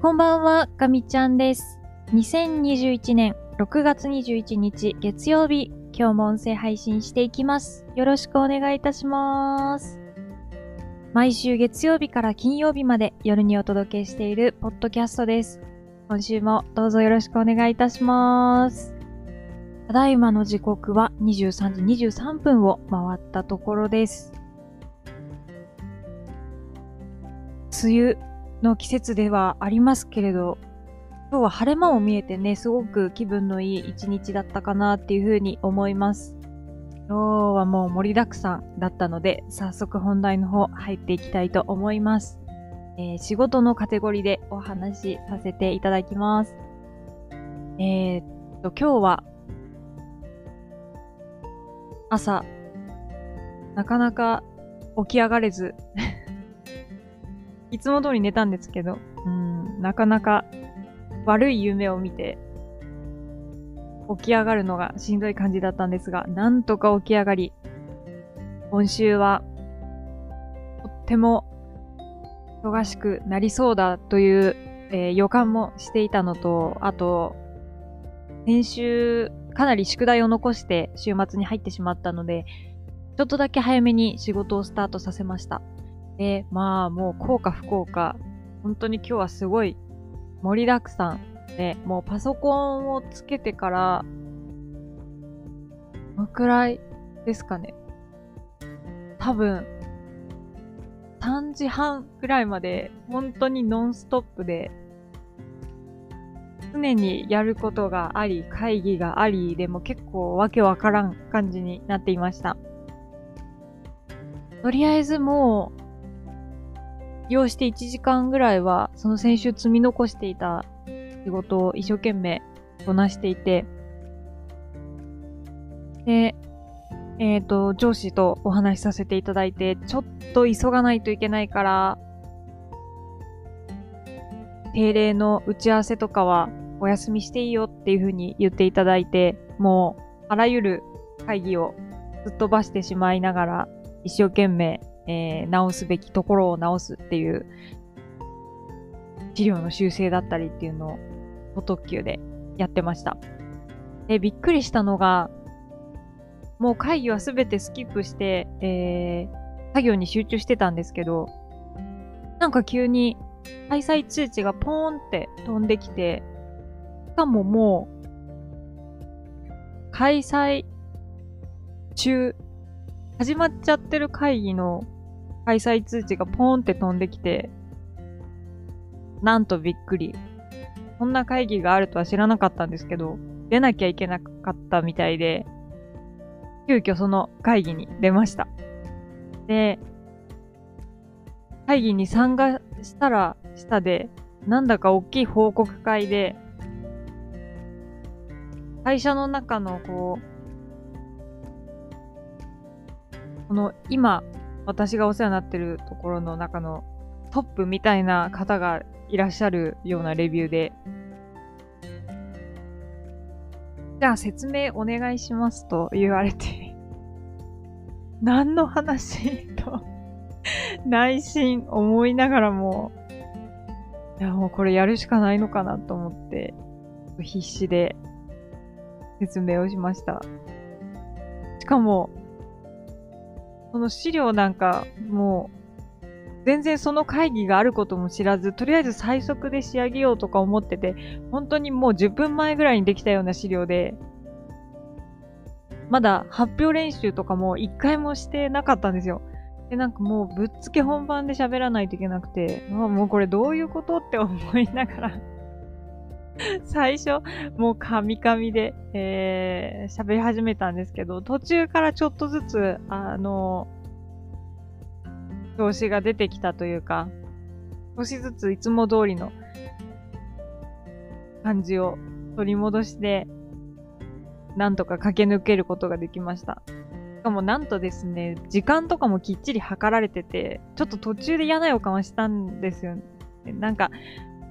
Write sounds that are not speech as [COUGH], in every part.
こんばんは、ガミちゃんです。2021年6月21日月曜日、今日も音声配信していきます。よろしくお願いいたします。毎週月曜日から金曜日まで夜にお届けしているポッドキャストです。今週もどうぞよろしくお願いいたします。ただいまの時刻は23時23分を回ったところです。梅雨の季節ではありますけれど、今日は晴れ間も見えてね、すごく気分のいい一日だったかなっていうふうに思います。今日はもう盛りだくさんだったので、早速本題の方入っていきたいと思います。えー仕事のカテゴリーでお話しさせていただきます。えーっと、今日は朝、なかなか起き上がれず、いつも通り寝たんですけど、うん、なかなか悪い夢を見て、起き上がるのがしんどい感じだったんですが、なんとか起き上がり、今週は、とっても忙しくなりそうだという、えー予感もしていたのと、あと、先週、かなり宿題を残して週末に入ってしまったので、ちょっとだけ早めに仕事をスタートさせました。で、まあもう効か不幸か、本当に今日はすごい盛りだくさんで、もうパソコンをつけてから、どのくらいですかね。多分、3時半くらいまで本当にノンストップで、常にやることがあり、会議があり、でも結構わけわからん感じになっていました。とりあえずもう、用して1時間ぐらいは、その先週積み残していた仕事を一生懸命こなしていて、で、えっ、と、上司とお話しさせていただいて、ちょっと急がないといけないから、定例の打ち合わせとかはお休みしていいよっていうふうに言っていただいて、もう、あらゆる会議をすっ飛ばしてしまいながら、一生懸命、えー直すべきところを直すっていう、資料の修正だったりっていうのを、ご特急でやってました。で、びっくりしたのが、もう会議はすべてスキップして、えー、作業に集中してたんですけど、なんか急に開催通知がポーンって飛んできて、しかももう、開催中、始まっちゃってる会議の開催通知がポーンって飛んできて、なんとびっくり。こんな会議があるとは知らなかったんですけど、出なきゃいけなかったみたいで、急遽その会議に出ました。で、会議に参加したらしたで、なんだか大きい報告会で、会社の中のこう、この今、私がお世話になってるところの中のトップみたいな方がいらっしゃるようなレビューで、じゃあ説明お願いしますと言われて、何の話と内心思いながらも、いやもうこれやるしかないのかなと思って、必死で説明をしました。しかも、その資料なんかもう、全然その会議があることも知らず、とりあえず最速で仕上げようとか思ってて、本当にもう10分前ぐらいにできたような資料で、まだ発表練習とかも一回もしてなかったんですよ。で、なんかもうぶっつけ本番で喋らないといけなくて、もうこれどういうことって思いながら、[LAUGHS] 最初、もうカミカミで、えー、喋り始めたんですけど、途中からちょっとずつ、あの、調子が出てきたというか、少しずついつも通りの感じを取り戻して、なんとか駆け抜けることができました。しかもなんとですね、時間とかもきっちり測られてて、ちょっと途中で嫌な予感はしたんですよ。なんか、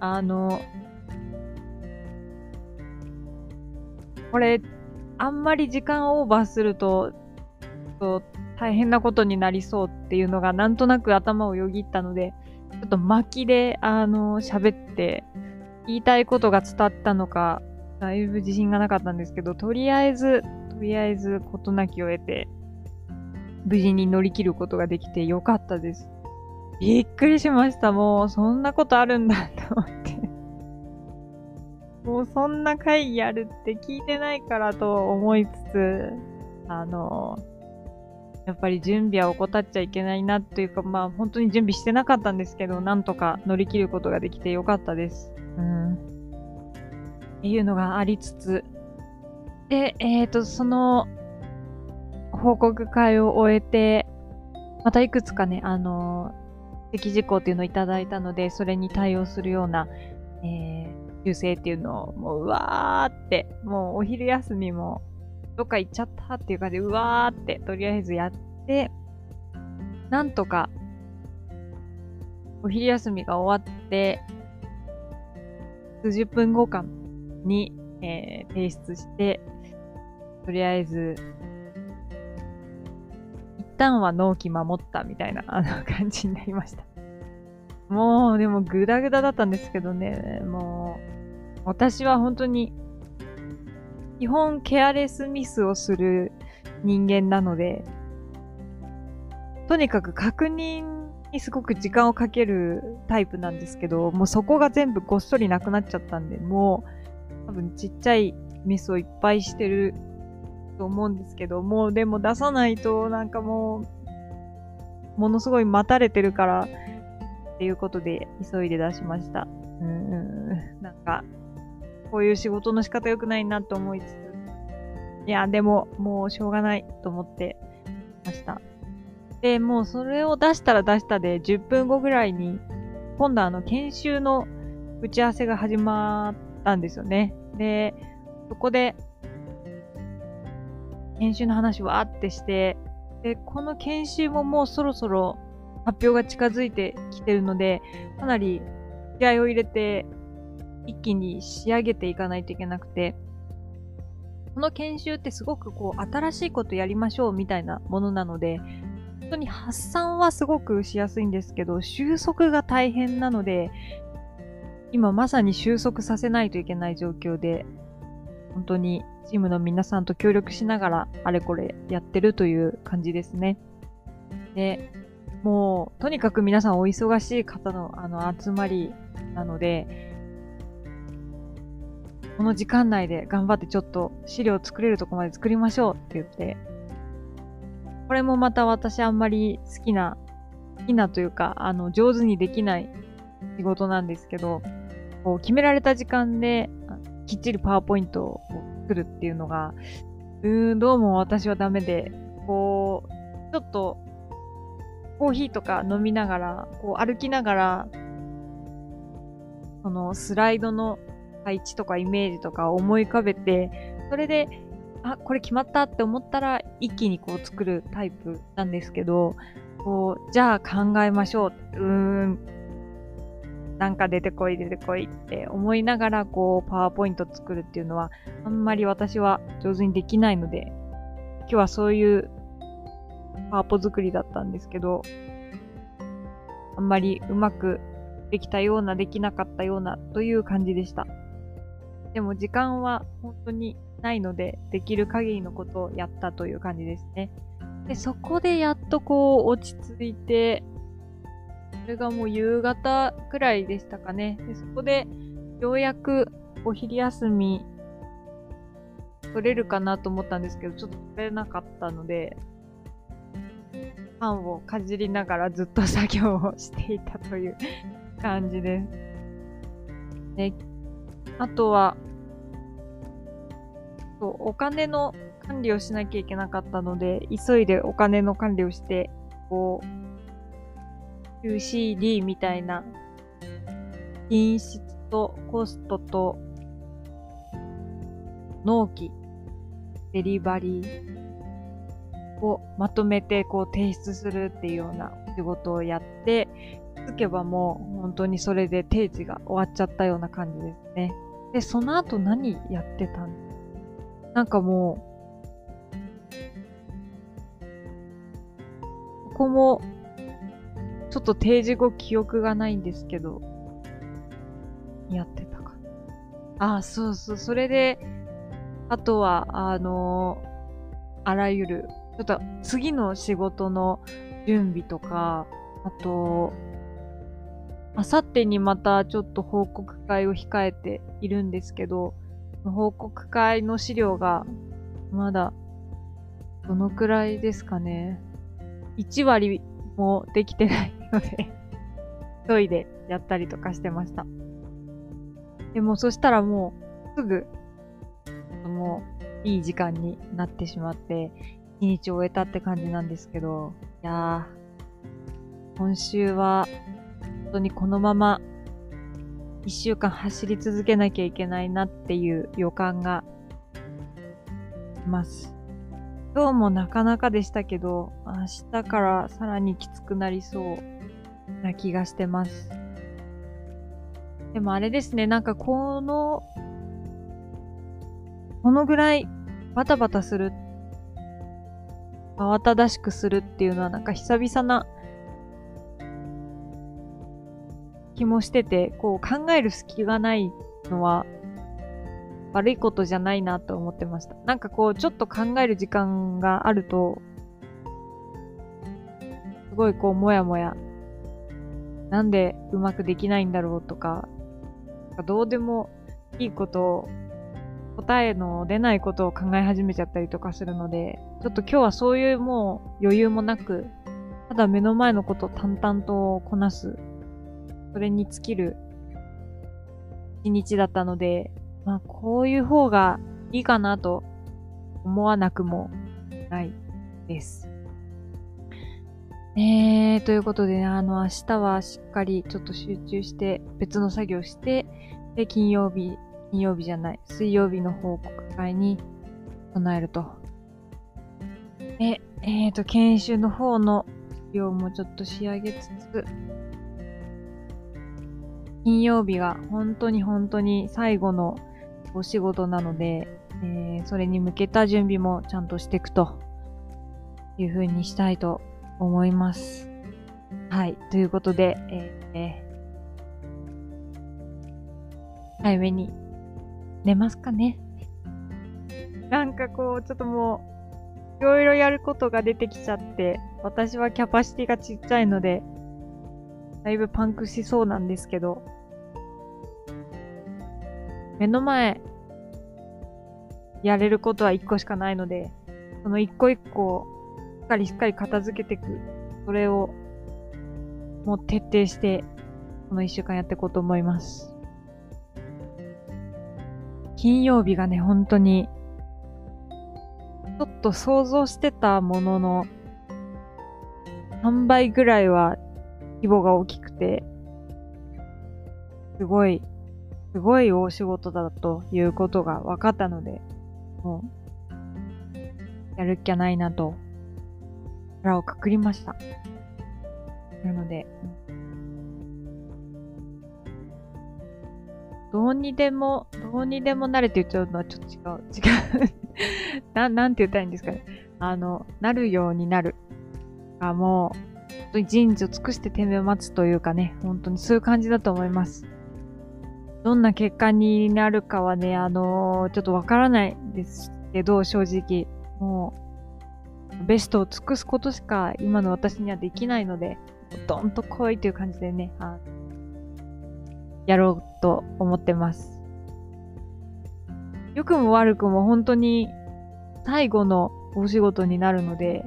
あの、これ、あんまり時間オーバーすると、と大変なことになりそうっていうのがなんとなく頭をよぎったので、ちょっと巻きで、あの、喋って、言いたいことが伝ったのか、だいぶ自信がなかったんですけど、とりあえず、とりあえず事なきを得て、無事に乗り切ることができてよかったです。びっくりしました。もう、そんなことあるんだと思って。もうそんな会議やるって聞いてないからと思いつつ、あの、やっぱり準備は怠っちゃいけないなというか、まあ本当に準備してなかったんですけど、なんとか乗り切ることができてよかったです。うん。っていうのがありつつ、で、えっ、ー、と、その、報告会を終えて、またいくつかね、あの、適事項っていうのをいただいたので、それに対応するような、えー、修正っていうのを、もう、うわーって、もうお昼休みも、どっか行っちゃったっていう感じで、うわーって、とりあえずやって、なんとか、お昼休みが終わって、数十分後間に、えー、提出して、とりあえず、一旦は納期守ったみたいな、[LAUGHS] あの感じになりました。もう、でもグダグダだったんですけどね、もう、私は本当に、基本ケアレスミスをする人間なので、とにかく確認にすごく時間をかけるタイプなんですけど、もうそこが全部ごっそりなくなっちゃったんで、もう多分ちっちゃいミスをいっぱいしてると思うんですけど、もうでも出さないとなんかもう、ものすごい待たれてるから、っていうことで急いで出しました。うん、なんか、こういう仕事の仕方良くないなと思いつつ、いや、でも、もうしょうがないと思ってました。で、もうそれを出したら出したで、10分後ぐらいに、今度あの、研修の打ち合わせが始まったんですよね。で、そこで、研修の話わーってして、で、この研修ももうそろそろ発表が近づいてきてるので、かなり気合を入れて、一気に仕上げていかないといけなくて、この研修ってすごくこう、新しいことやりましょうみたいなものなので、本当に発散はすごくしやすいんですけど、収束が大変なので、今まさに収束させないといけない状況で、本当にチームの皆さんと協力しながらあれこれやってるという感じですね。で、もうとにかく皆さんお忙しい方のあの集まりなので、この時間内で頑張ってちょっと資料作れるとこまで作りましょうって言って、これもまた私あんまり好きな、好きなというか、あの、上手にできない仕事なんですけど、こう決められた時間できっちりパワーポイントを作るっていうのが、うーん、どうも私はダメで、こう、ちょっと、コーヒーとか飲みながら、こう歩きながら、そのスライドの配置とかイメージとか思い浮かべて、それであ、これ決まったって思ったら一気にこう作るタイプなんですけど、こう、じゃあ考えましょう。うーん、なんか出てこい出てこいって思いながらこうパワーポイント作るっていうのはあんまり私は上手にできないので、今日はそういうパワポ作りだったんですけど、あんまりうまくできたような、できなかったようなという感じでした。でも時間は本当にないので、できる限りのことをやったという感じですね。で、そこでやっとこう落ち着いて、それがもう夕方くらいでしたかね。で、そこでようやくお昼休み取れるかなと思ったんですけど、ちょっと取れなかったので、パンをかじりながらずっと作業をしていたという感じです。で、あとは、お金の管理をしなきゃいけなかったので、急いでお金の管理をして、こう、QCD みたいな、品質とコストと、納期、デリバリーをまとめてこう提出するっていうような仕事をやって、気づけばもう本当にそれで定時が終わっちゃったような感じですね。で、その後何やってたんですなんかもう、ここも、ちょっと定時後記憶がないんですけど、やってたか。あ、そうそう、それで、あとは、あのあらゆる、ちょっと次の仕事の準備とか、あと、あさってにまたちょっと報告会を控えているんですけど、報告会の資料がまだどのくらいですかね。1割もできてないので急いでやったりとかしてました。でもそしたらもうすぐ、もういい時間になってしまって、一日終えたって感じなんですけど、いやー、今週は本当にこのまま一週間走り続けなきゃいけないなっていう予感がします。今日もなかなかでしたけど、明日からさらにきつくなりそうな気がしてます。でもあれですね、なんかこの、このぐらいバタバタする、慌ただしくするっていうのはなんか久々な気もしてて、こう考える隙がないのは悪いことじゃないなと思ってました。なんかこう、ちょっと考える時間があると、すごいこう、もやもや、なんでうまくできないんだろうとか、どうでもいいことを、答えの出ないことを考え始めちゃったりとかするので、ちょっと今日はそういうもう余裕もなく、ただ目の前のことを淡々とこなす、それに尽きる一日だったので、まあ、こういう方がいいかなと思わなくもないです。えー、ということで、ね、あの、明日はしっかりちょっと集中して別の作業して、で、金曜日、金曜日じゃない、水曜日の報告会に備えると。で、えーと、研修の方の量もちょっと仕上げつつ、金曜日が本当に本当に最後のお仕事なので、えー、それに向けた準備もちゃんとしていくという風にしたいと思います。はい。ということで、えー、早めに寝ますかね。なんかこう、ちょっともう、いろいろやることが出てきちゃって、私はキャパシティがちっちゃいので、だいぶパンクしそうなんですけど、目の前、やれることは一個しかないので、その一個一個、しっかりしっかり片付けていく。それを、もう徹底して、この一週間やっていこうと思います。金曜日がね、本当に、ちょっと想像してたものの、3倍ぐらいは規模が大きくて、すごいすごい大仕事だということが分かったので、もう、やるっきゃないなと、腹をくくりました。なので、どうにでも、どうにでもなれって言っちゃうのはちょっと違う。違う [LAUGHS] な、なんて言ったらいいんですかね。あの、なるようになる。がもう、本当に人事を尽くしててめを待つというかね、本当にそういう感じだと思います。どんな結果になるかはね、あのー、ちょっとわからないですけど、正直。もう、ベストを尽くすことしか今の私にはできないので、ドンと来いという感じでね、あやろうと思ってます。良くも悪くも本当に最後のお仕事になるので、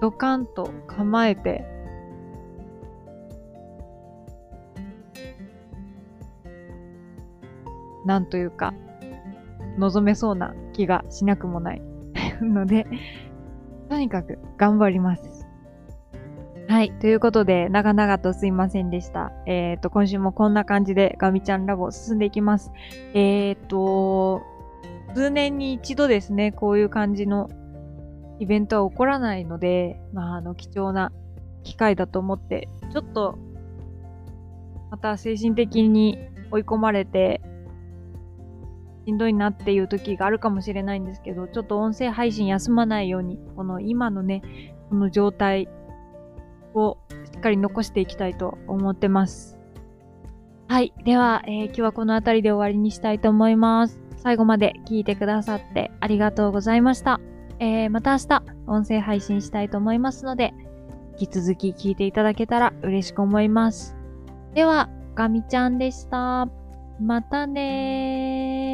ドカンと構えて、なんというか、望めそうな気がしなくもない [LAUGHS] ので、とにかく頑張ります。はい。ということで、長々とすいませんでした。えっ、ー、と、今週もこんな感じでガミちゃんラボ進んでいきます。えっ、ー、と、数年に一度ですね、こういう感じのイベントは起こらないので、まあ、あの、貴重な機会だと思って、ちょっと、また精神的に追い込まれて、しんどいなっていう時があるかもしれないんですけど、ちょっと音声配信休まないように、この今のね、この状態をしっかり残していきたいと思ってます。はい。では、えー、今日はこの辺りで終わりにしたいと思います。最後まで聞いてくださってありがとうございました。えー、また明日、音声配信したいと思いますので、引き続き聞いていただけたら嬉しく思います。では、ガミちゃんでした。またねー。